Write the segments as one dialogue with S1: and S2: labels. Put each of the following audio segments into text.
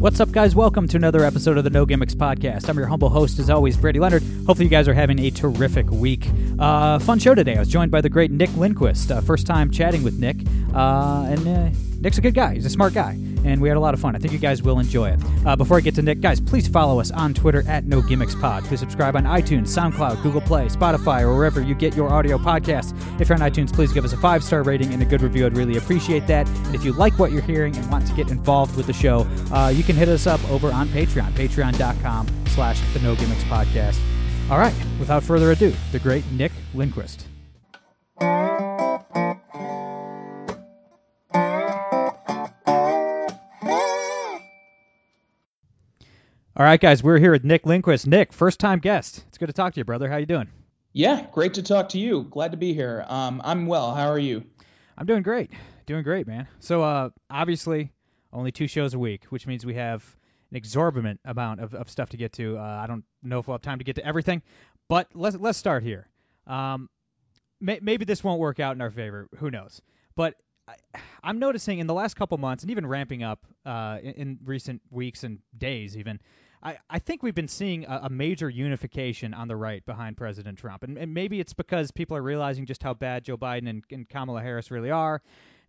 S1: What's up, guys? Welcome to another episode of the No Gimmicks Podcast. I'm your humble host, as always, Brady Leonard. Hopefully, you guys are having a terrific week. Uh, fun show today. I was joined by the great Nick Lindquist. Uh, first time chatting with Nick, uh, and uh, Nick's a good guy. He's a smart guy, and we had a lot of fun. I think you guys will enjoy it. Uh, before I get to Nick, guys, please follow us on Twitter at No Gimmicks Pod. Please subscribe on iTunes, SoundCloud, Google Play, Spotify, or wherever you get your audio podcasts. If you're on iTunes, please give us a five star rating and a good review. I'd really appreciate that. And if you like what you're hearing and want to get involved with the show, uh, you can hit us up over on Patreon, patreon.com slash the No Gimmicks Podcast. All right, without further ado, the great Nick Lindquist. All right, guys, we're here with Nick Lindquist. Nick, first time guest. It's good to talk to you, brother. How you doing?
S2: Yeah, great to talk to you. Glad to be here. Um, I'm well. How are you?
S1: I'm doing great. Doing great, man. So, uh, obviously, only two shows a week, which means we have an exorbitant amount of, of stuff to get to. Uh, I don't know if we'll have time to get to everything, but let's let's start here. Um, may, maybe this won't work out in our favor. Who knows? But I, I'm noticing in the last couple months, and even ramping up uh, in, in recent weeks and days, even. I, I think we've been seeing a, a major unification on the right behind President Trump. And, and maybe it's because people are realizing just how bad Joe Biden and, and Kamala Harris really are.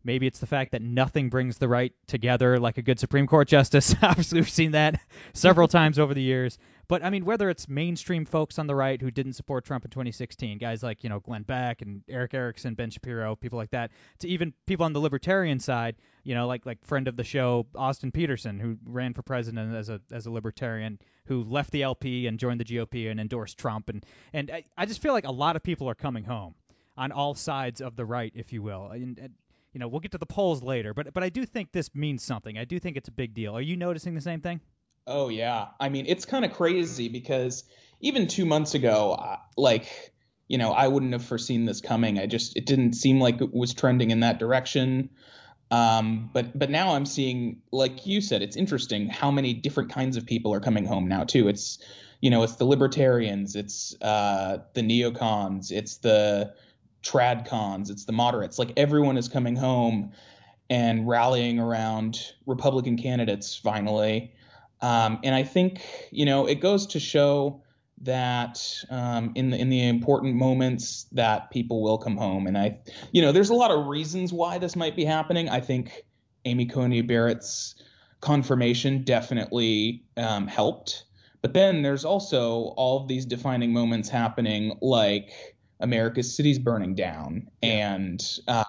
S1: Maybe it's the fact that nothing brings the right together like a good Supreme Court justice. Obviously, we've seen that several times over the years. But I mean, whether it's mainstream folks on the right who didn't support Trump in 2016, guys like you know Glenn Beck and Erick Erickson, Ben Shapiro, people like that, to even people on the libertarian side, you know, like like friend of the show Austin Petersen, who ran for president as a as a libertarian, who left the LP and joined the GOP and endorsed Trump, and and I, I just feel like a lot of people are coming home on all sides of the right, if you will. And, and you know, we'll get to the polls later, but but I do think this means something. I do think it's a big deal. Are you noticing the same thing?
S2: Oh yeah. I mean, it's kind of crazy because even two months ago, like you know, I wouldn't have foreseen this coming. I just it didn't seem like it was trending in that direction. Um, but but now I'm seeing, like you said, it's interesting how many different kinds of people are coming home now too. It's you know, it's the libertarians, it's uh, the neocons, it's the tradcons, it's the moderates. Like everyone is coming home and rallying around Republican candidates finally. Um, and I think you know it goes to show that um, in the in the important moments that people will come home. And I, you know, there's a lot of reasons why this might be happening. I think Amy Coney Barrett's confirmation definitely um, helped. But then there's also all of these defining moments happening, like America's cities burning down and um,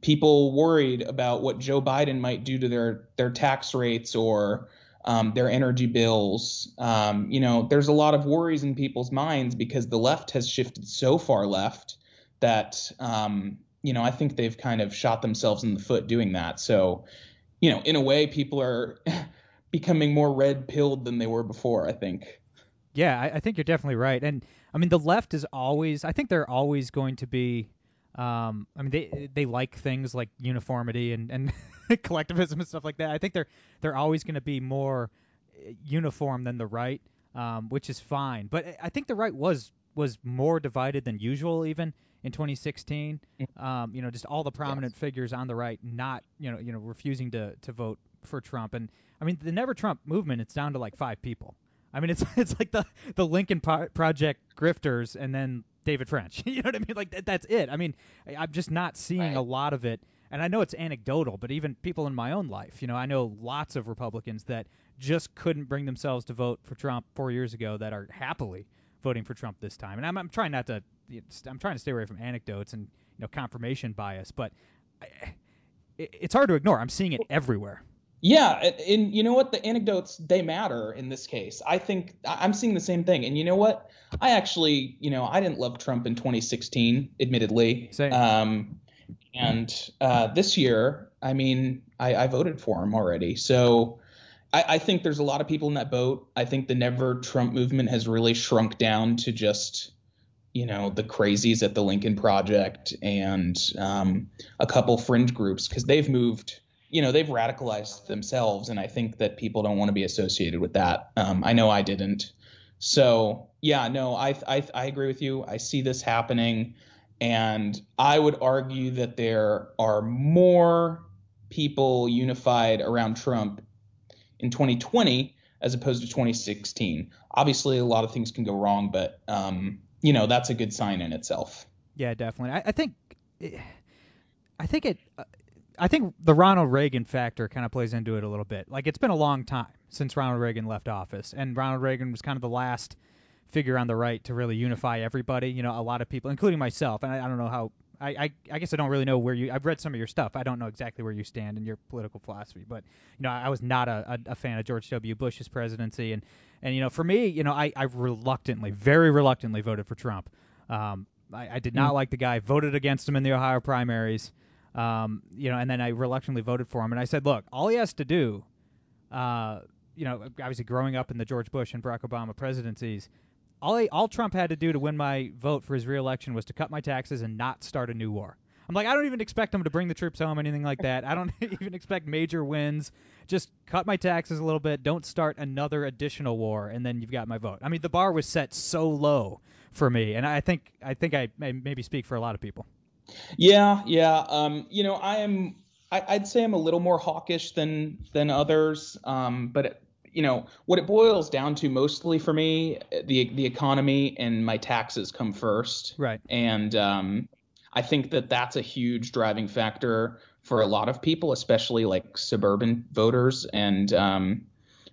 S2: people worried about what Joe Biden might do to their their tax rates or um, their energy bills. Um, you know, there's a lot of worries in people's minds because the left has shifted so far left that um, you know I think they've kind of shot themselves in the foot doing that. So, you know, in a way, people are becoming more red pilled than they were before. I think.
S1: Yeah, I, I think you're definitely right. And I mean, the left is always. I think they're always going to be. Um, I mean, they they like things like uniformity and and collectivism and stuff like that. I think they're they're always going to be more uh, uniform than the right, um, which is fine. But I- I think the right was was more divided than usual even in 2016. Um, you know, just all the prominent figures on the right not you know you know refusing to to vote for Trump. And I mean, the Never Trump movement, it's down to like five people. I mean, it's it's like the the Lincoln Pro- Project grifters and then David French. you know what I mean? Like that, that's it. I mean, I, I'm just not seeing
S2: Right.
S1: a lot of it. And I know it's anecdotal, but even people in my own life, you know, I know lots of Republicans that just couldn't bring themselves to vote for Trump four years ago that are happily voting for Trump this time. And I'm, I'm trying not to, I'm trying to stay away from anecdotes and you know confirmation bias, but I, it, it's hard to ignore. I'm seeing it everywhere.
S2: Yeah, and you know what? The anecdotes they matter in this case. I think I'm seeing the same thing. And you know what? I actually, you know, I didn't love Trump in 2016, admittedly.
S1: Same.
S2: Um, and uh, this year, I mean, I, I voted for him already. So I, I think there's a lot of people in that boat. I think the Never Trump movement has really shrunk down to just you know the crazies at the Lincoln Project and um, a couple fringe groups because they've moved you know they've radicalized themselves and I think that people don't want to be associated with that. Um, I know I didn't. So yeah, no, I, I I agree with you. I see this happening, and I would argue that there are more people unified around Trump in 2020 as opposed to 2016. Obviously, a lot of things can go wrong, but um, you know that's a good sign in itself.
S1: Yeah, definitely. I, I think, I think it, uh, I think the Ronald Reagan factor kind of plays into it a little bit. Like it's been a long time since Ronald Reagan left office, and Ronald Reagan was kind of the last figure on the right to really unify everybody. You know, a lot of people, including myself, and I, I don't know how. I, I, I guess I don't really know where you. I've read some of your stuff. I don't know exactly where you stand in your political philosophy, but you know, I was not a, a, a fan of George W. Bush's presidency, and and you know, for me, you know, I, I reluctantly, very reluctantly voted for Trump. Um, I, I did not mm. like the guy. Voted against him in the Ohio primaries. Um, you know, and then I reluctantly voted for him. And I said, look, all he has to do, uh, you know, obviously growing up in the George Bush and Barack Obama presidencies, all he, all Trump had to do to win my vote for his reelection was to cut my taxes and not start a new war. I'm like, I don't even expect him to bring the troops home, anything like that. I don't even expect major wins. Just cut my taxes a little bit. Don't start another additional war, and then you've got my vote. I mean, the bar was set so low for me, and I think I think I maybe speak for a lot of people.
S2: Yeah, yeah. Um, you know, I am. I, would say I'm a little more hawkish than than others. Um, but it, you know, what it boils down to mostly for me, the the economy and my taxes come first.
S1: Right.
S2: And um, I think that that's a huge driving factor for a lot of people, especially like suburban voters and um,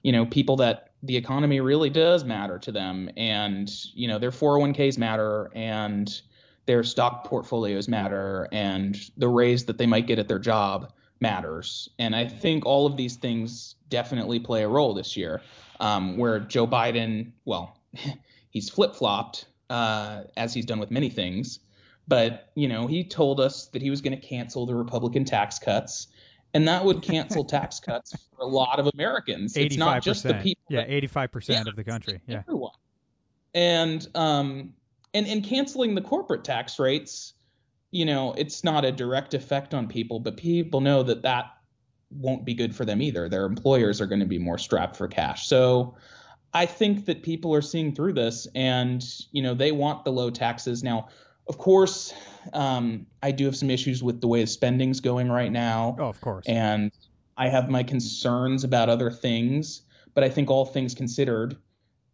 S2: you know people that the economy really does matter to them, and you know their 401ks matter, and their stock portfolios matter, and the raise that they might get at their job matters. And I think all of these things definitely play a role this year, um, where Joe Biden, well, he's flip flopped uh, as he's done with many things but, you know, he told us that he was going to cancel the Republican tax cuts, and that would cancel tax cuts for a lot of Americans. 85%. It's not just the people.
S1: Yeah, 85% yeah, of the country. Yeah.
S2: Everyone. And um and and canceling the corporate tax rates, you know, it's not a direct effect on people, but people know that that won't be good for them either. Their employers are going to be more strapped for cash. So I think that people are seeing through this and, you know, they want the low taxes. Now, of course, um, I do have some issues with the way the spending's going right now.
S1: Oh, of course.
S2: And I have my concerns about other things, but I think all things considered,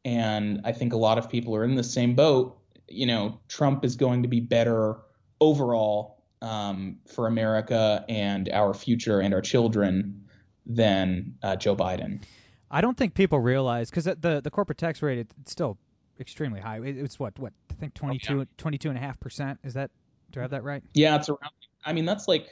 S2: and I think a lot of people are in the same boat. You know, Trump is going to be better overall um, for America and our future and our children than uh, Joe Biden.
S1: I don't think people realize because the the corporate tax rate it's still extremely high. It's what what I think 22 oh, yeah. 22 and a half percent. Is that do I have that right?
S2: Yeah, it's around. I mean, that's like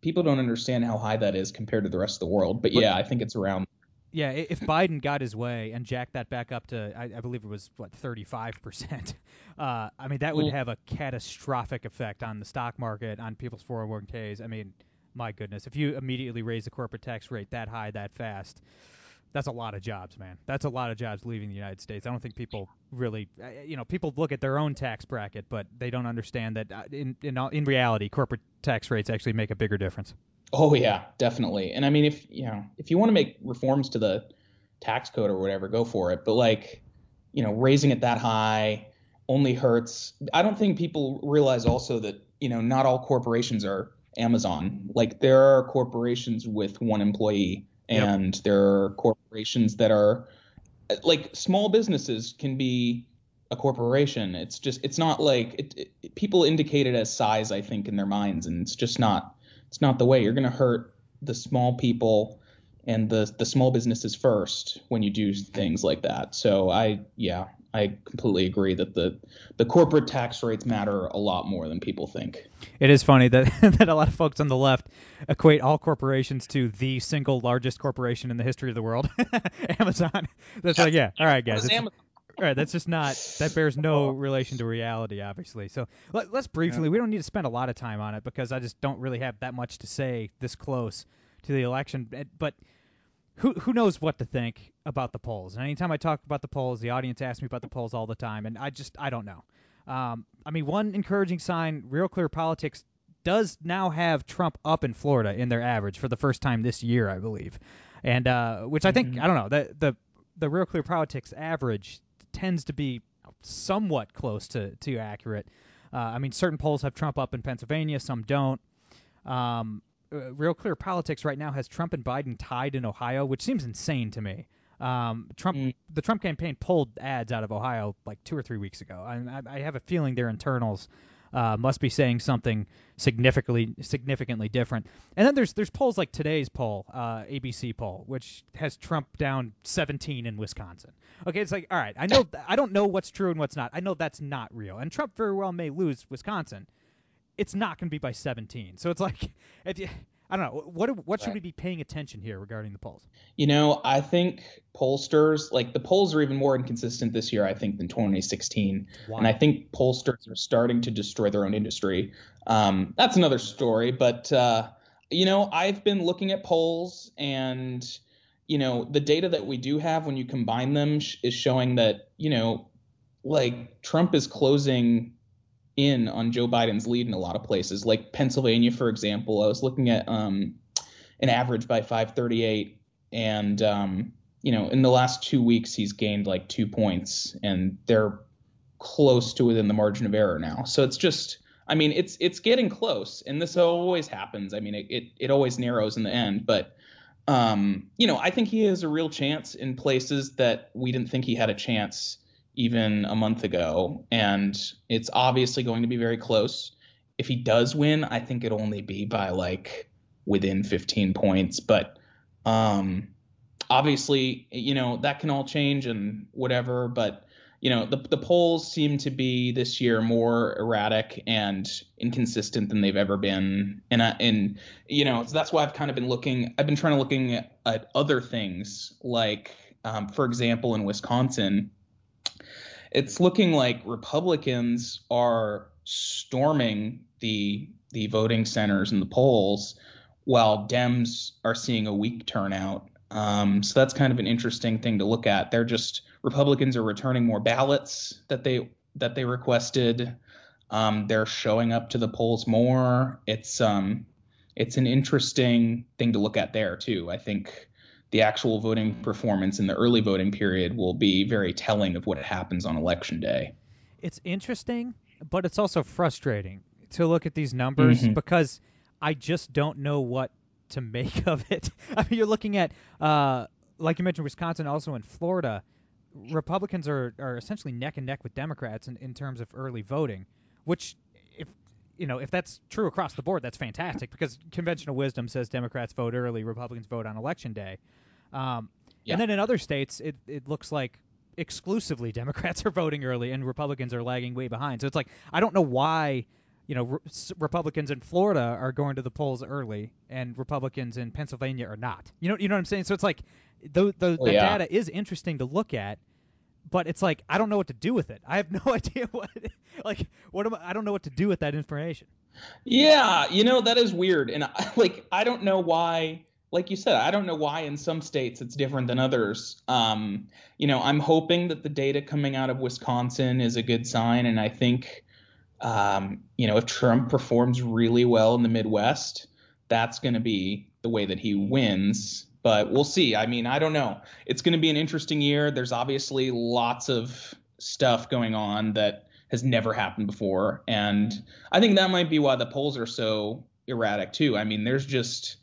S2: people don't understand how high that is compared to the rest of the world. But, but yeah, I think it's around.
S1: Yeah, if Biden got his way and jacked that back up to, I, I believe it was what 35 percent. Uh, I mean, that would have a catastrophic effect on the stock market, on people's 401ks. I mean, my goodness, if you immediately raise the corporate tax rate that high that fast, that's a lot of jobs, man. That's a lot of jobs leaving the United States. I don't think people really, you know, people look at their own tax bracket, but they don't understand that uh, in in in reality, corporate tax rates actually make a bigger difference.
S2: Oh yeah, definitely. And I mean, if you know, if you want to make reforms to the tax code or whatever, go for it. But like, you know, raising it that high only hurts. I don't think people realize also that you know not all corporations are Amazon. Like there are corporations with one employee and yep. there are corporations that are like small businesses can be a corporation. It's just it's not like it, it, people indicate it as size, I think, in their minds, and it's just not it's not the way. You're going to hurt the small people and the the small businesses first when you do things like that. So I yeah, I completely agree that the the corporate tax rates matter a lot more than people think.
S1: It is funny that that a lot of folks on the left equate all corporations to the single largest corporation in the history of the world, Amazon. That's like yeah, all right guys. All right, that's just not that bears no relation to reality, obviously. So let, us briefly, yeah. we don't need to spend a lot of time on it because I just don't really have that much to say this close to the election. But who who knows what to think about the polls? And anytime I talk about the polls, the audience asks me about the polls all the time, and I just I don't know. Um, I mean, one encouraging sign, Real Clear Politics does now have Trump up in Florida in their average for the first time this year, I believe, and uh, which I think
S2: Mhm.
S1: I don't know the the the Real Clear Politics average tends to be somewhat close to to accurate. Uh, I mean, certain polls have Trump up in Pennsylvania, some don't. Um, uh, Real Clear Politics right now has Trump and Biden tied in Ohio, which seems insane to me. Um, Trump,
S2: Mm.
S1: the Trump campaign pulled ads out of Ohio like two or three weeks ago. I, I, I have a feeling their internals uh, must be saying something significantly significantly different. And then there's there's polls like today's poll, uh, ABC poll, which has Trump down 17 in Wisconsin. Okay, it's like all right, I know I don't know what's true and what's not. I know that's not real, and Trump very well may lose Wisconsin. It's not going to be by 17. So it's like if you, I don't know what what should
S2: Right.
S1: we be paying attention here regarding the polls?
S2: You know, I think pollsters, like the polls are even more inconsistent this year, I think, than 2016.
S1: Why?
S2: And I think pollsters are starting to destroy their own industry. Um, that's another story. But, uh, you know, I've been looking at polls and, you know, the data that we do have when you combine them sh- is showing that, you know, like Trump is closing in on Joe Biden's lead in a lot of places. Like Pennsylvania, for example, I was looking at um, an average by 538 and um, you know in the last two weeks he's gained like two points and they're close to within the margin of error now so it's just i mean it's it's getting close and this always happens i mean it it, it always narrows in the end but um, you know i think he has a real chance in places that we didn't think he had a chance even a month ago and it's obviously going to be very close if he does win i think it'll only be by like within 15 points but um, obviously, you know, that can all change and whatever, but you know, the the polls seem to be this year more erratic and inconsistent than they've ever been. And I, and you know, so that's why I've kind of been looking I've been trying to looking at, at other things like um, for example in Wisconsin, it's looking like Republicans are storming the the voting centers and the polls while Dems are seeing a weak turnout. Um, so that's kind of an interesting thing to look at. They're just Republicans are returning more ballots that they that they requested. Um, they're showing up to the polls more. It's um, it's an interesting thing to look at there too. I think the actual voting performance in the early voting period will be very telling of what happens on election day.
S1: it's interesting, but it's also frustrating to look at these numbers
S2: Mhm.
S1: because I just don't know what to make of it. I mean, you're looking at, uh, like you mentioned, Wisconsin, also in Florida. Republicans are, are essentially neck and neck with Democrats in, in terms of early voting, which, if you know, if that's true across the board, that's fantastic because conventional wisdom says Democrats vote early, Republicans vote on election day. Um,
S2: Yeah.
S1: And then in other states, it, it looks like exclusively Democrats are voting early and Republicans are lagging way behind. So it's like I don't know why, you know, re- Republicans in Florida are going to the polls early and Republicans in Pennsylvania are not. You know, you know what I'm saying? So it's like the the,
S2: Oh,
S1: the
S2: yeah.
S1: data is interesting to look at, but it's like I don't know what to do with it. I have no idea what like what am I, I don't know what to do with that information.
S2: Yeah, you know that is weird, and I, like I don't know why. Like you said, I don't know why in some states it's different than others. Um, you know, I'm hoping that the data coming out of Wisconsin is a good sign, and I think, um, you know, if Trump performs really well in the Midwest, that's going to be the way that he wins. But we'll see. I mean, I don't know. It's going to be an interesting year. There's obviously lots of stuff going on that has never happened before, and I think that might be why the polls are so erratic too. I mean, there's just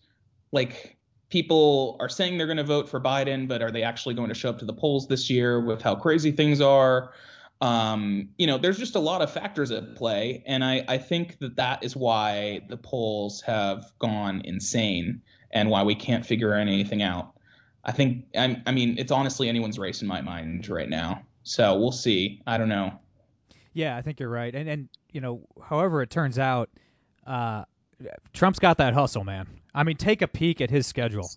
S2: like people are saying they're going to vote for Biden, but are they actually going to show up to the polls this year with how crazy things are? Um, you know, there's just a lot of factors at play, and I, I think that that is why the polls have gone insane and why we can't figure anything out. I think, I, I mean, it's honestly anyone's race in my mind right now. So we'll see. I don't know.
S1: Yeah, I think you're right. And and you know, however it turns out, uh, Trump's got that hustle, man. I mean, take a peek at his schedule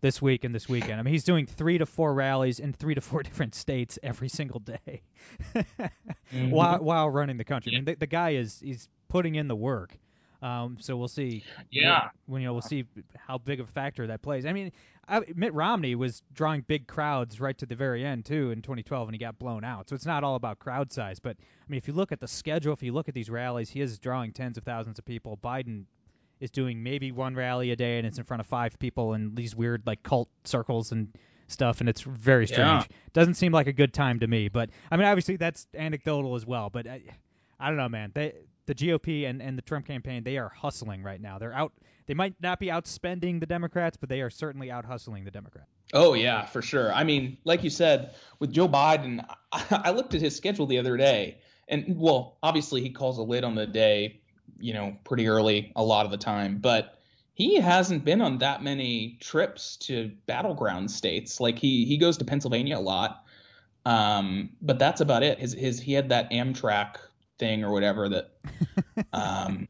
S1: this week and this weekend. I mean, he's doing three to four rallies in three to four different states every single day, while while running the country. I mean, the, the guy is he's putting in the work. Um, so we'll see.
S2: Yeah.
S1: When you know we'll see how big of a factor that plays. I mean, I, Mitt Romney was drawing big crowds right to the very end too in 2012, and he got blown out. So it's not all about crowd size. But I mean, if you look at the schedule, if you look at these rallies, he is drawing tens of thousands of people. Biden is doing maybe one rally a day, and it's in front of five people in these weird like cult circles and stuff, and it's very strange.
S2: Yeah.
S1: Doesn't seem like a good time to me. But I mean, obviously that's anecdotal as well. But I, I don't know, man. They, the GOP and, and the Trump campaign, they are hustling right now. They're out. They might not be outspending the Democrats, but they are certainly out hustling the Democrats.
S2: Oh yeah, for sure. I mean, like you said, with Joe Biden, I, I looked at his schedule the other day, and well, obviously he calls a lid on the day, you know, pretty early a lot of the time, but he hasn't been on that many trips to battleground states. Like he he goes to Pennsylvania a lot, um, but that's about it. His his he had that Amtrak thing or whatever that. Um,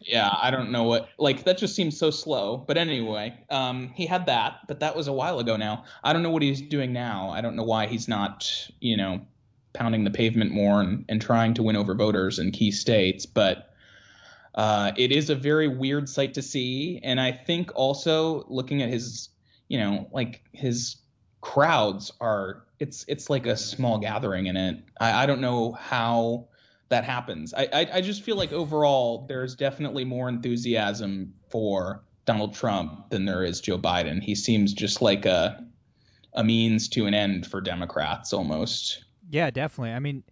S2: yeah, I don't know what like that just seems so slow. But anyway, um, he had that, but that was a while ago now. I don't know what he's doing now. I don't know why he's not, you know, pounding the pavement more and, and trying to win over voters in key states. But uh, it is a very weird sight to see, and I think also looking at his, you know, like his crowds are it's it's like a small gathering in it. I, I don't know how that happens. I, I I just feel like overall there's definitely more enthusiasm for Donald Trump than there is Joe Biden. He seems just like a a means to an end for Democrats almost.
S1: Yeah, definitely. I mean,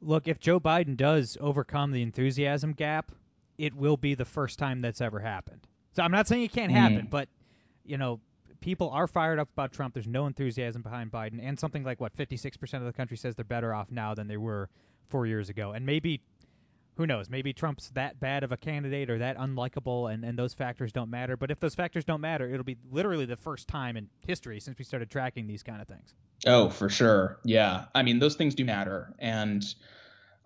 S1: look, if Joe Biden does overcome the enthusiasm gap, it will be the first time that's ever happened. So I'm not saying it can't happen,
S2: Mhm.
S1: but you know, people are fired up about Trump. There's no enthusiasm behind Biden, and something like what 56% of the country says they're better off now than they were four years ago. And maybe, who knows? Maybe Trump's that bad of a candidate or that unlikable, and and those factors don't matter. But if those factors don't matter, it'll be literally the first time in history since we started tracking these kind of things.
S2: Oh, for sure. Yeah. I mean, those things do matter. And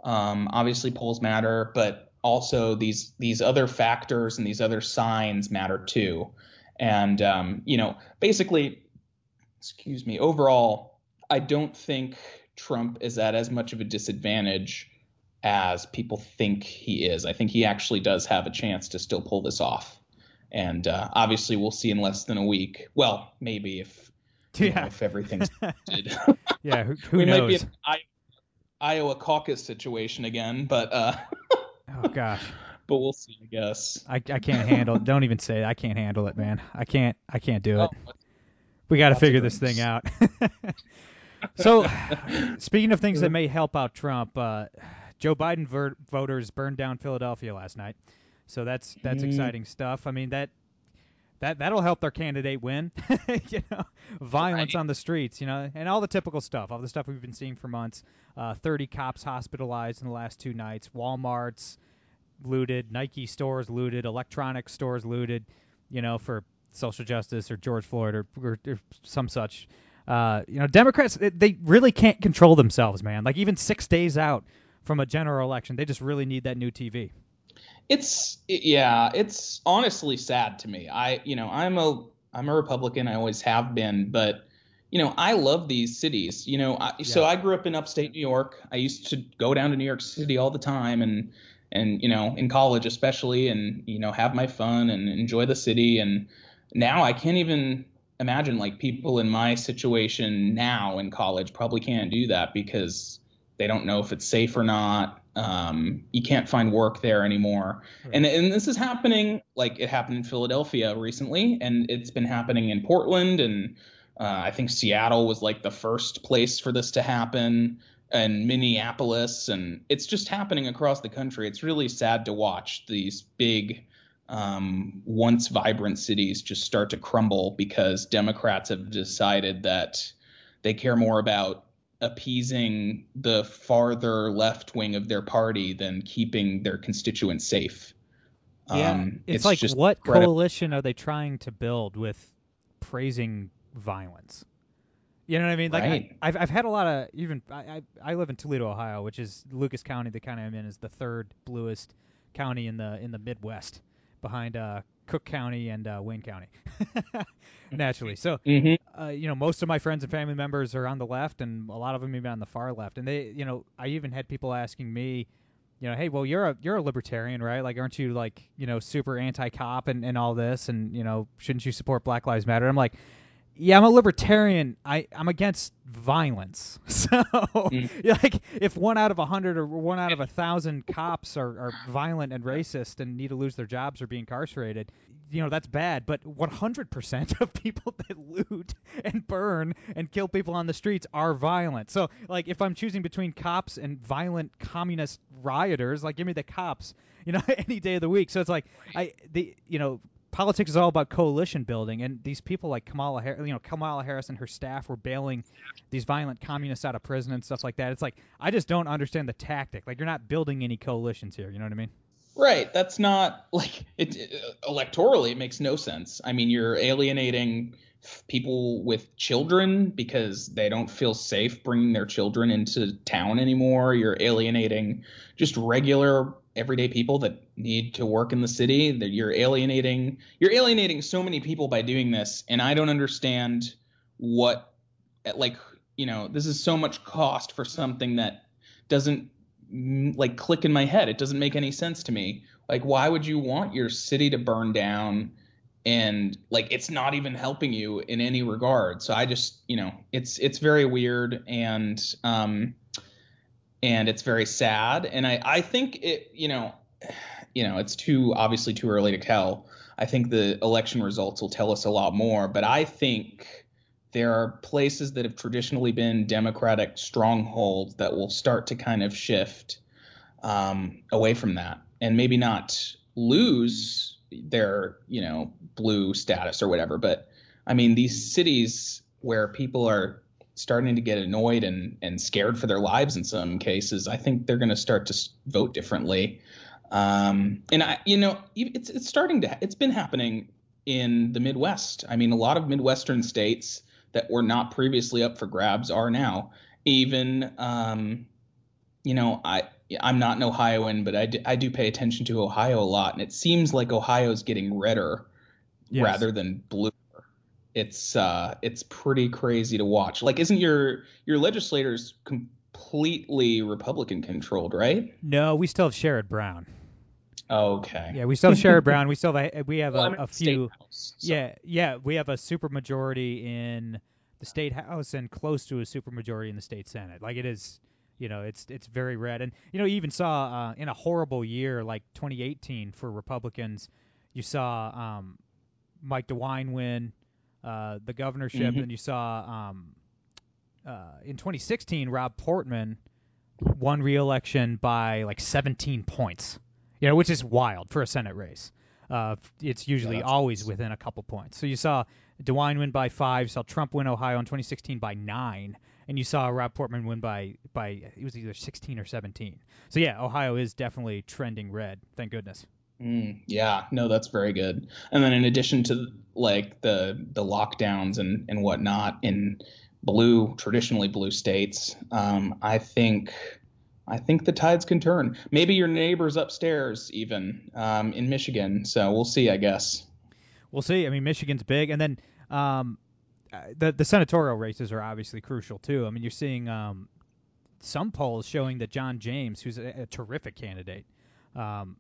S2: um, obviously polls matter, but also these these other factors and these other signs matter too. And um, you know, basically, excuse me, overall, I don't think Trump is at as much of a disadvantage as people think he is. I think he actually does have a chance to still pull this off. And uh, obviously, we'll see in less than a week. Well, maybe if you know, if everything's.
S1: Yeah, who, who
S2: we
S1: knows?
S2: might be in an Iowa caucus situation again, but uh,
S1: oh gosh.
S2: but we'll see, I guess.
S1: I, I can't handle it. Don't even say it. I can't handle it, man. I can't I can't do it.
S2: Oh,
S1: We got to figure this thing out. so, speaking of things that may help out Trump, uh, Joe Biden ver- voters burned down Philadelphia last night. So that's that's
S2: Mm.
S1: exciting stuff. I mean that that that'll help their candidate win. you know, violence
S2: Right.
S1: on the streets, you know, and all the typical stuff, all the stuff we've been seeing for months. Uh, 30 cops hospitalized in the last two nights. WalMarts looted, Nike stores looted, electronic stores looted, you know, for social justice or George Floyd or, or, or some such. Uh, you know, Democrats they- they really can't control themselves, man. Like even six days out from a general election, they just really need that new TV.
S2: It's yeah, it's honestly sad to me. I you know I'm a I'm a Republican. I always have been, but you know I love these cities. You know, I, so I grew up in upstate New York. I used to go down to New York City all the time, and and you know in college especially, and you know have my fun and enjoy the city. And now I can't even imagine like people in my situation now in college probably can't do that because they don't know if it's safe or not. Um, you can't find work there anymore. And, and this is happening like it happened in Philadelphia recently, and it's been happening in Portland, and uh, I think Seattle was like the first place for this to happen, and Minneapolis, and it's just happening across the country. It's really sad to watch these big, um, once vibrant cities just start to crumble because Democrats have decided that they care more about appeasing the farther left wing of their party than keeping their constituents safe.
S1: Yeah,
S2: Um,
S1: it's, like
S2: just
S1: what
S2: incredible.
S1: coalition are they trying to build with praising violence? You know what I mean? Like
S2: Right.
S1: I, I've I've had a lot of even I, I I live in Toledo, Ohio, which is Lucas County. The county I'm in is the third bluest county in the in the Midwest, behind uh, Cook County and uh, Wayne County. Naturally, so
S2: Mhm.
S1: uh, you know, most of my friends and family members are on the left, and a lot of them even on the far left. And they, you know, I even had people asking me, you know, hey, well, you're a you're a libertarian, right? Like, aren't you like, you know, super anti-cop and and all this, and you know, shouldn't you support Black Lives Matter? I'm like, yeah, I'm a libertarian. I I'm against violence. So,
S2: Mm.
S1: yeah, like, if one out of a hundred or one out of a thousand cops are, are violent and racist and need to lose their jobs or be incarcerated, you know, that's bad. But 100% of people that loot and burn and kill people on the streets are violent. So, like, if I'm choosing between cops and violent communist rioters, like, give me the cops, you know, any day of the week. So it's like, I, the, you know, politics is all about coalition building, and these people like Kamala, Har- you know, Kamala Harris and her staff were bailing these violent communists out of prison and stuff like that. It's like I just don't understand the tactic. Like you're not building any coalitions here. You know what I mean?
S2: Right. That's not like it electorally. It makes no sense. I mean, you're alienating people with children because they don't feel safe bringing their children into town anymore. You're alienating just regular everyday people that need to work in the city. That you're alienating. You're alienating so many people by doing this, and I don't understand what like you know this is so much cost for something that doesn't mm, like click in my head. It doesn't make any sense to me. Like, why would you want your city to burn down? And like, it's not even helping you in any regard. So I just, you know, it's it's very weird and um, and it's very sad. And I I think it, you know, you know, it's too obviously too early to tell. I think the election results will tell us a lot more. But I think there are places that have traditionally been Democratic strongholds that will start to kind of shift um, away from that, and maybe not lose their you know blue status or whatever. But I mean, these cities where people are starting to get annoyed and and scared for their lives in some cases, I think they're going to start to vote differently. Um, and I, you know, it's it's starting to it's been happening in the Midwest. I mean, a lot of Midwestern states that were not previously up for grabs are now. Even, um, you know, I I'm not an Ohioan, but I do, I do pay attention to Ohio a lot, and it seems like Ohio's getting redder
S1: Yes.
S2: rather than bluer. It's uh, it's pretty crazy to watch. Like, isn't your your legislators completely Republican controlled, right?
S1: No, we still have Sherrod Brown.
S2: Okay.
S1: Yeah, we still have Sherrod Brown. We still have a, we have
S2: Well,
S1: a, a few.
S2: house, so-
S1: Yeah, yeah, we have a supermajority in the state house and close to a supermajority in the state senate. Like it is, you know, it's it's very red. And you know, you even saw uh, in a horrible year like 2018 for Republicans, you saw um, Mike DeWine win uh, the governorship,
S2: Mhm.
S1: and you saw um, uh, in 2016 Rob Portman won re-election by like 17 points. You know, which is wild for a Senate race. Uh, it's usually
S2: that's
S1: always
S2: nuts.
S1: within a couple points. So you saw DeWine win by five. You saw Trump win Ohio in 2016 by nine, and you saw Rob Portman win by by it was either 16 or 17. So yeah, Ohio is definitely trending red. Thank goodness.
S2: Mm, yeah, no, that's very good. And then in addition to like the the lockdowns and and whatnot in blue, traditionally blue states, um, I think I think the tides can turn. Maybe your neighbors upstairs even um, in Michigan. So we'll see, I guess.
S1: We'll see. I mean, Michigan's big, and then um, the the senatorial races are obviously crucial too. I mean, you're seeing um, some polls showing that John James, who's a, a terrific candidate, um,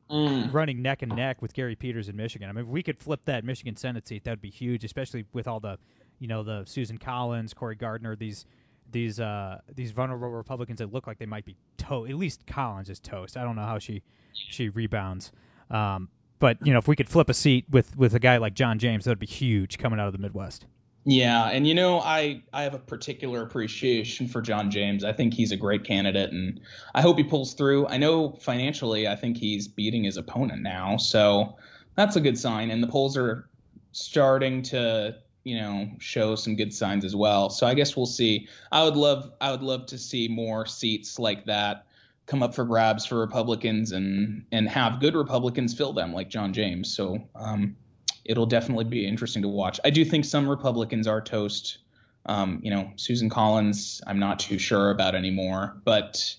S1: running neck and neck with Gary Peters in Michigan. I mean, if we could flip that Michigan Senate seat, that would be huge, especially with all the, you know, the Susan Collins, Cory Gardner, these these uh these vulnerable Republicans that look like they might be toast. At least Collins is toast. I don't know how she she rebounds. Um, but you know, if we could flip a seat with with a guy like John James, that would be huge coming out of the Midwest.
S2: Yeah, and you know, I I have a particular appreciation for John James. I think he's a great candidate, and I hope he pulls through. I know financially, I think he's beating his opponent now, so that's a good sign. And the polls are starting to, you know, show some good signs as well. So I guess we'll see. I would love I would love to see more seats like that come up for grabs for Republicans and and have good Republicans fill them like John James. So um, it'll definitely be interesting to watch. I do think some Republicans are toast. Um, you know, Susan Collins, I'm not too sure about anymore, but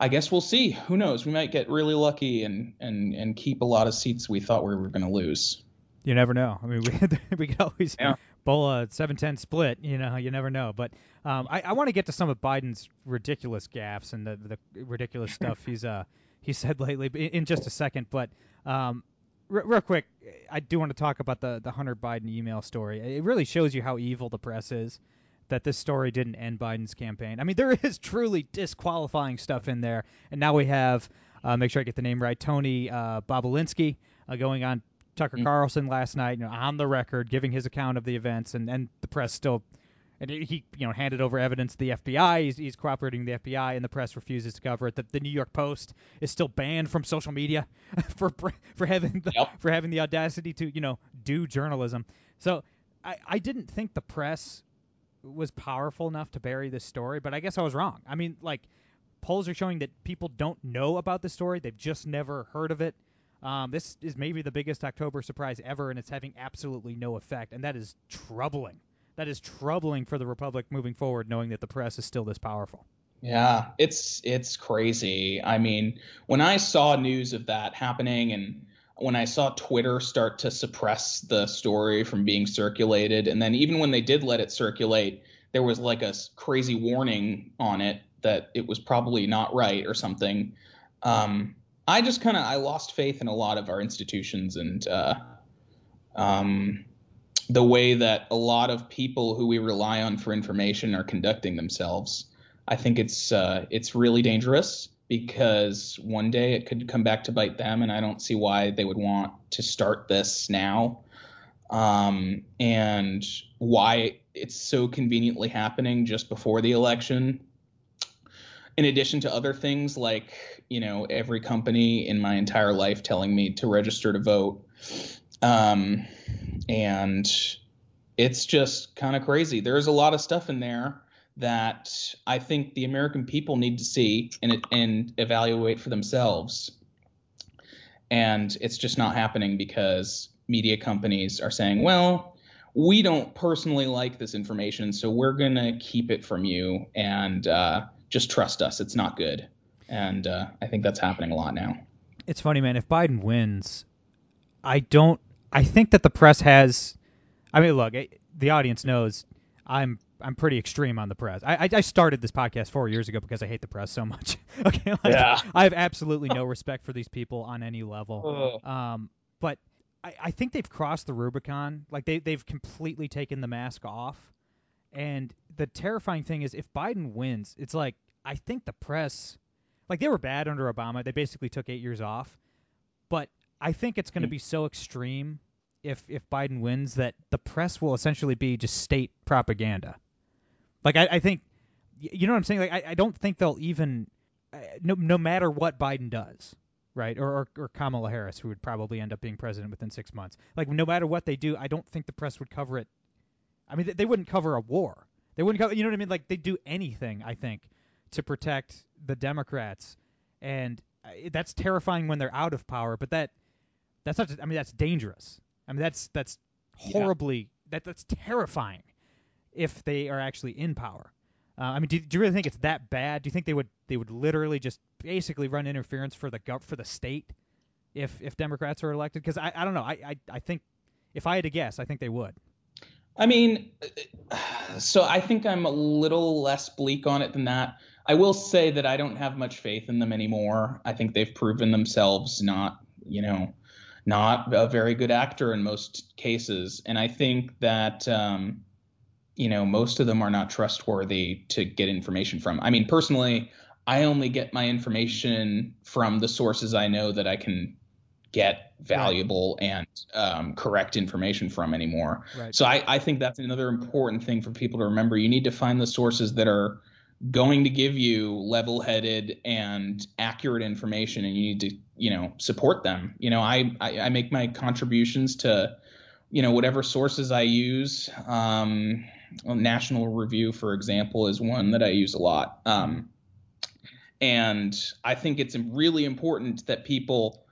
S2: I guess we'll see. Who knows? We might get really lucky and and and keep a lot of seats we thought we were going to lose.
S1: You never know. I mean, we we could always
S2: Yeah.
S1: bowl a 7-10 split. You know, you never know. But um, I, I want to get to some of Biden's ridiculous gaffes and the the ridiculous stuff he's uh he said lately in, just a second. But um, real quick, I do want to talk about the the Hunter Biden email story. It really shows you how evil the press is. That this story didn't end Biden's campaign. I mean, there is truly disqualifying stuff in there, and now we have. Uh, make sure I get the name right. Tony uh, Bobulinski uh, going on Tucker mm-hmm. Carlson last night, you know, on the record, giving his account of the events, and, and the press still and he you know handed over evidence to the FBI. He's, he's cooperating with the FBI, and the press refuses to cover it. The, the New York Post is still banned from social media for for having the, yep. for having the audacity to you know do journalism. So I I didn't think the press was powerful enough to bury this story, but I guess I was wrong. I mean, like polls are showing that people don't know about the story; they've just never heard of it. Um, this is maybe the biggest October surprise ever, and it's having absolutely no effect, and that is troubling that is troubling for the republic moving forward, knowing that the press is still this powerful.
S2: Yeah, it's it's crazy. I mean, when I saw news of that happening and when I saw Twitter start to suppress the story from being circulated, and then even when they did let it circulate, there was like a crazy warning on it that it was probably not right or something. Um, I just kind of I lost faith in a lot of our institutions and uh, um, the way that a lot of people who we rely on for information are conducting themselves. I think it's uh, it's really dangerous because one day it could come back to bite them, and I don't see why they would want to start this now, um, and why it's so conveniently happening just before the election. In addition to other things like you know every company in my entire life telling me to register to vote. Um, and it's just kind of crazy. There's a lot of stuff in there that I think the American people need to see and and evaluate for themselves. And it's just not happening because media companies are saying, "Well, we don't personally like this information, so we're gonna keep it from you and uh, just trust us. It's not good." And uh, I think that's happening a lot now.
S1: It's funny, man. If Biden wins, I don't I think that the press has. I mean, look, the audience knows I'm I'm pretty extreme on the press. I, I started this podcast four years ago because I hate the press so much. okay, like, yeah. I have absolutely no respect for these people on any level. Um, but I, I think they've crossed the Rubicon. Like they they've completely taken the mask off. And the terrifying thing is, if Biden wins, it's like I think the press, like they were bad under Obama. They basically took eight years off. But I think it's going to mm. be so extreme if if Biden wins that the press will essentially be just state propaganda. Like I, I think, you know what I'm saying? Like I, I don't think they'll even, uh, no no matter what Biden does, right? Or, or or Kamala Harris, who would probably end up being president within six months. Like no matter what they do, I don't think the press would cover it. I mean, they, they wouldn't cover a war. They wouldn't cover. You know what I mean? Like they do anything. I think to protect the Democrats, and uh, that's terrifying when they're out of power. But that that's not. Just, I mean, that's dangerous. I mean, that's that's horribly yeah. that that's terrifying if they are actually in power. Uh, I mean, do, do, you really think it's that bad? Do you think they would they would literally just basically run interference for the for the state if if Democrats are elected? Because I, I don't know. I, I I think if I had to guess, I think they would.
S2: I mean, so I think I'm a little less bleak on it than that. I will say that I don't have much faith in them anymore. I think they've proven themselves not, you know, not a very good actor in most cases. And I think that, um, you know, most of them are not trustworthy to get information from. I mean, personally, I only get my information from the sources I know that I can get valuable right. and um, correct information from anymore. Right. So I, I think that's another important thing for people to remember. You need to find the sources that are going to give you level-headed and accurate information and you need to you know support them. You know i i, I make my contributions to you know whatever sources i use. Um, national review for example is one that i use a lot. Um, and i think it's really important that people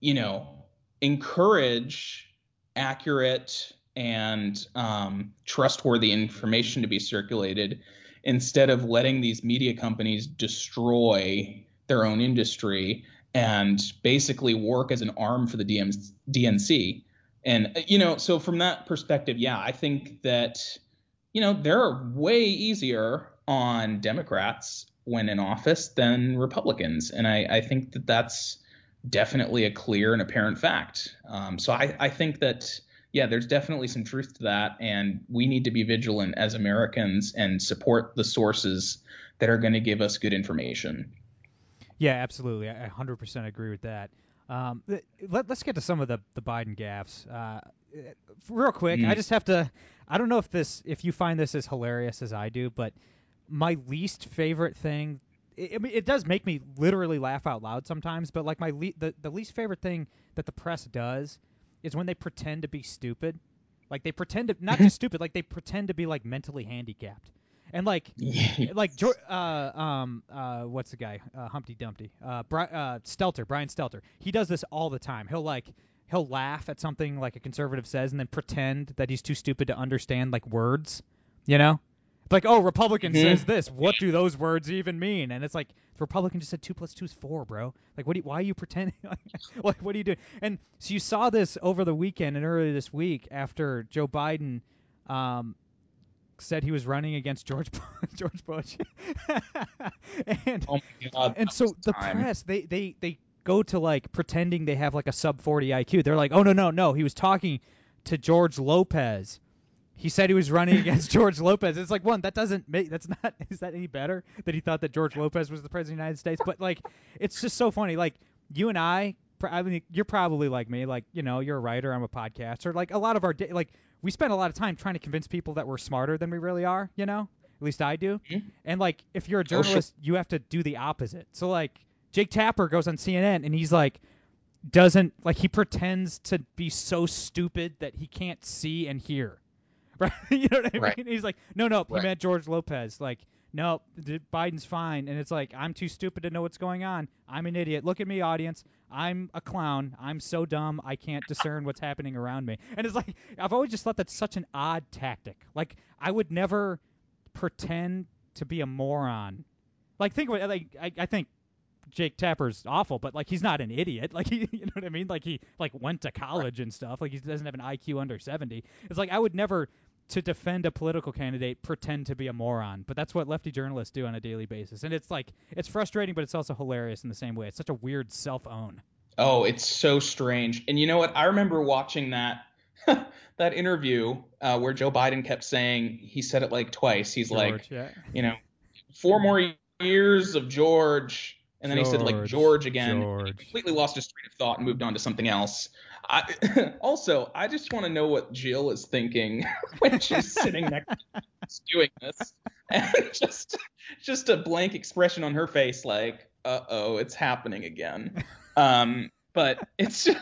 S2: you know encourage accurate and um, trustworthy information to be circulated instead of letting these media companies destroy their own industry and basically work as an arm for the DM, DNC. And, you know, so from that perspective, yeah, I think that, you know, they're way easier on Democrats when in office than Republicans, and I, I think that that's definitely a clear and apparent fact. Um, so I, I think that yeah, there's definitely some truth to that, and we need to be vigilant as Americans and support the sources that are going to give us good information.
S1: Yeah, absolutely. I 100% agree with that. Um, let, us get to some of the, the Biden gaffes. Uh, real quick, mm. I just have to. I don't know if this, if you find this as hilarious as I do, but my least favorite thing. It, I mean, it does make me literally laugh out loud sometimes, but like my le- the the least favorite thing that the press does is when they pretend to be stupid. Like they pretend to not just stupid, like they pretend to be like mentally handicapped. And like, like uh, um, uh, what's the guy? Uh, Humpty Dumpty. Uh, Bri- uh, Stelter, Brian Stelter. He does this all the time. He'll like, he'll laugh at something like a conservative says, and then pretend that he's too stupid to understand like words. You know, like, oh, Republican mm-hmm. says this. What do those words even mean? And it's like, Republican just said two plus two is four, bro. Like, what? Do you, why are you pretending? like, what are you doing? And so you saw this over the weekend and earlier this week after Joe Biden um, said he was running against George George Bush. and
S2: oh God,
S1: and so the press they they they go to like pretending they have like a sub 40 IQ. They're like, "Oh no, no, no, he was talking to George Lopez." He said he was running against George Lopez. It's like one that doesn't make that's not is that any better that he thought that George Lopez was the president of the United States? But like it's just so funny. Like you and I, I mean, you're probably like me. Like you know, you're a writer. I'm a podcaster. Like a lot of our day, like we spend a lot of time trying to convince people that we're smarter than we really are. You know, at least I do. Mm-hmm. And like if you're a journalist, oh, you have to do the opposite. So like Jake Tapper goes on CNN and he's like doesn't like he pretends to be so stupid that he can't see and hear. Right? you know what I right. mean? He's like, no, no, he right. meant George Lopez. Like, no, Biden's fine. And it's like, I'm too stupid to know what's going on. I'm an idiot. Look at me, audience. I'm a clown. I'm so dumb I can't discern what's happening around me. And it's like I've always just thought that's such an odd tactic. Like I would never pretend to be a moron. Like think about like I, I think Jake Tapper's awful, but like he's not an idiot. Like he, you know what I mean? Like he like went to college and stuff. Like he doesn't have an IQ under 70. It's like I would never to defend a political candidate pretend to be a moron. But that's what lefty journalists do on a daily basis. And it's like it's frustrating, but it's also hilarious in the same way. It's such a weird self own.
S2: Oh, it's so strange. And you know what? I remember watching that that interview uh, where Joe Biden kept saying he said it like twice. He's George, like, yeah. you know, four more years of George, and then George, he said like George again. George. completely lost his train of thought and moved on to something else. I, also, I just want to know what Jill is thinking when she's sitting next to doing this, and just just a blank expression on her face, like, "Uh oh, it's happening again." Um, but it's just,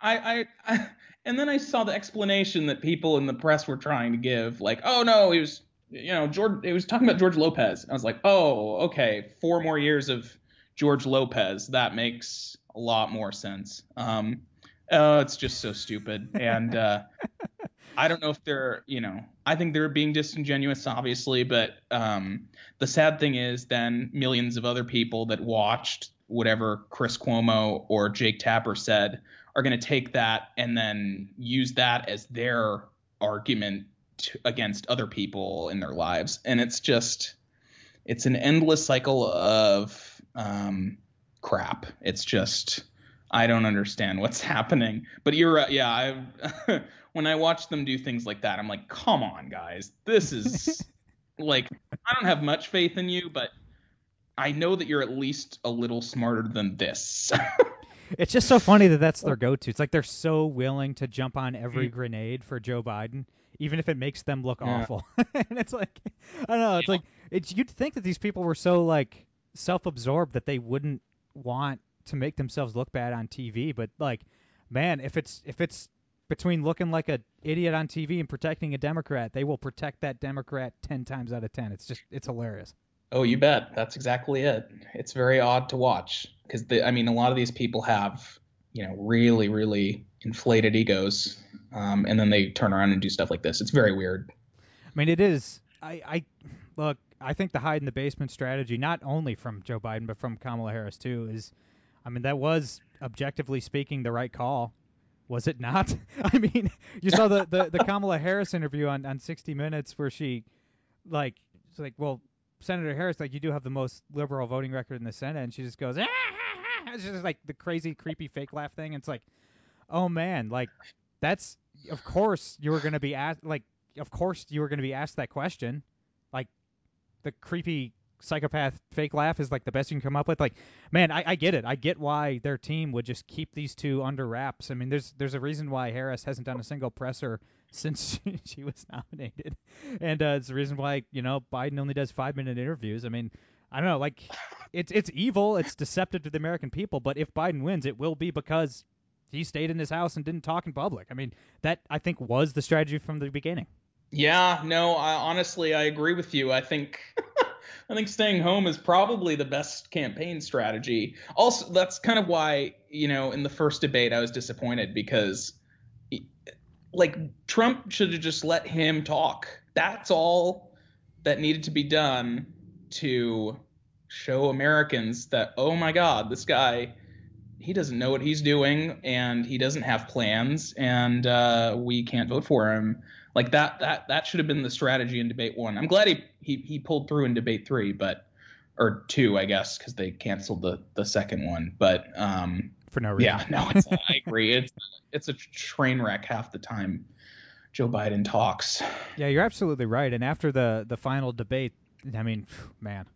S2: I, I, I, and then I saw the explanation that people in the press were trying to give, like, "Oh no, he was." You know, George. It was talking about George Lopez. I was like, "Oh, okay, four more years of George Lopez. That makes a lot more sense." Um, Oh, it's just so stupid. And uh, I don't know if they're, you know, I think they're being disingenuous, obviously, but um, the sad thing is then millions of other people that watched whatever Chris Cuomo or Jake Tapper said are going to take that and then use that as their argument to, against other people in their lives. And it's just, it's an endless cycle of um, crap. It's just I don't understand what's happening. But you're right. Yeah, I when I watch them do things like that, I'm like, come on, guys, this is like I don't have much faith in you, but I know that you're at least a little smarter than this.
S1: It's just so funny that that's their go-to. It's like they're so willing to jump on every mm. grenade for Joe Biden, even if it makes them look yeah. awful. and it's like I don't know. It's yeah. like it's you'd think that these people were so like self-absorbed that they wouldn't want to make themselves look bad on TV. But like, man, if it's if it's between looking like an idiot on TV and protecting a Democrat, they will protect that Democrat ten times out of ten. It's just it's hilarious.
S2: Oh, you bet. That's exactly it. It's very odd to watch because I mean, a lot of these people have you know really really inflated egos, um, and then they turn around and do stuff like this. It's very weird.
S1: I mean, it is. I, I look. I think the hide in the basement strategy, not only from Joe Biden but from Kamala Harris too, is I mean, that was objectively speaking the right call. Was it not? I mean, you saw the, the, the Kamala Harris interview on, on 60 Minutes where she, like, like, well, Senator Harris, like you do have the most liberal voting record in the Senate, and she just goes, ah, ah, ah. it's just like the crazy, creepy fake laugh thing. And It's like, oh man, like that's of course you were gonna be asked, like of course you were gonna be asked that question, like the creepy psychopath fake laugh is like the best you can come up with. Like, man, I, I get it. I get why their team would just keep these two under wraps. I mean, there's there's a reason why Harris hasn't done a single presser since she, was nominated, and uh, it's the reason why you know Biden only does five minute interviews. I mean, I don't know, like it's it's evil, it's deceptive to the American people. But if Biden wins, it will be because he stayed in his house and didn't talk in public. I mean, that I think was the strategy from the beginning.
S2: Yeah, no, I, honestly, I agree with you. I think I think staying home is probably the best campaign strategy. Also, that's kind of why, you know, in the first debate I was disappointed because like Trump should have just let him talk. That's all that needed to be done to show Americans that oh my god, this guy he doesn't know what he's doing and he doesn't have plans and uh, we can't vote for him. Like that that that should have been the strategy in debate one. I'm glad he he, he pulled through in debate three, but or two, I guess, because they canceled the the second one. But um,
S1: for no reason.
S2: Yeah, no, it's, I agree. It's it's a train wreck half the time. Joe Biden talks.
S1: Yeah, you're absolutely right. And after the the final debate, I mean, man,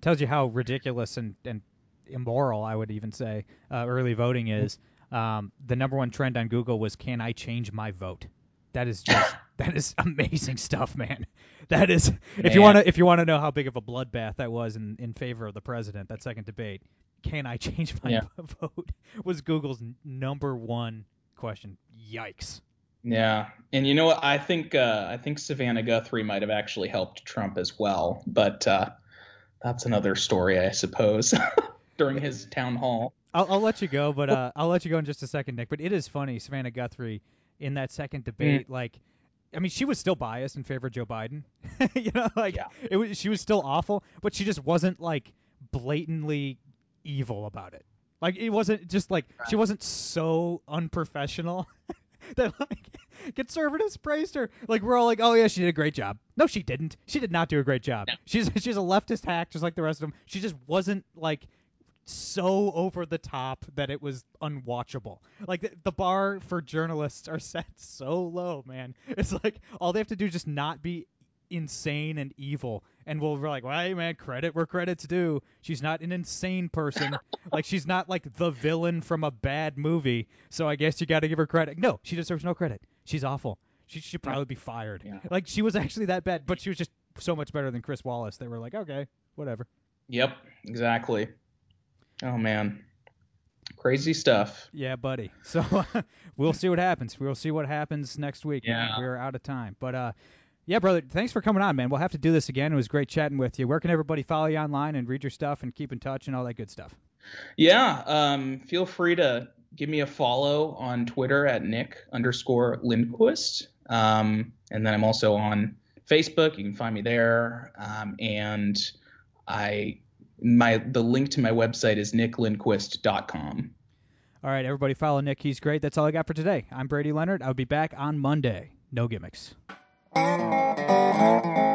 S1: tells you how ridiculous and and immoral I would even say uh, early voting is. Um, the number one trend on Google was, "Can I change my vote?" That is just that is amazing stuff, man. That is if man. you want to if you want to know how big of a bloodbath that was in in favor of the president that second debate. Can I change my yeah. vote? Was Google's number one question. Yikes.
S2: Yeah, and you know what? I think uh, I think Savannah Guthrie might have actually helped Trump as well, but uh, that's another story, I suppose. during his town hall.
S1: I'll, I'll let you go, but uh, I'll let you go in just a second, Nick. But it is funny, Savannah Guthrie in that second debate, mm. like I mean, she was still biased in favor of Joe Biden. you know, like yeah. it was she was still awful, but she just wasn't like blatantly evil about it. Like it wasn't just like right. she wasn't so unprofessional that like conservatives praised her. Like we're all like, "Oh yeah, she did a great job." No, she didn't. She did not do a great job. No. She's she's a leftist hack just like the rest of them. She just wasn't like so over the top that it was unwatchable. Like the, the, bar for journalists are set so low, man. It's like all they have to do is just not be insane and evil, and we'll, we're like, well, hey, man, credit where credit's due. She's not an insane person. like she's not like the villain from a bad movie. So I guess you got to give her credit. No, she deserves no credit. She's awful. She should probably be fired. Yeah. Like she was actually that bad, but she was just so much better than Chris Wallace. They were like, okay, whatever.
S2: Yep, exactly. Oh man, crazy stuff.
S1: Yeah, buddy. So we'll see what happens. We'll see what happens next week.
S2: Yeah,
S1: we're out of time. But uh, yeah, brother, thanks for coming on, man. We'll have to do this again. It was great chatting with you. Where can everybody follow you online and read your stuff and keep in touch and all that good stuff?
S2: Yeah, um, feel free to give me a follow on Twitter at Nick underscore Lindquist. Um, and then I'm also on Facebook. You can find me there. Um, and I my the link to my website is nicklindquist.com.
S1: All right, everybody follow Nick. He's great. That's all I got for today. I'm Brady Leonard. I'll be back on Monday. No gimmicks. Thank you.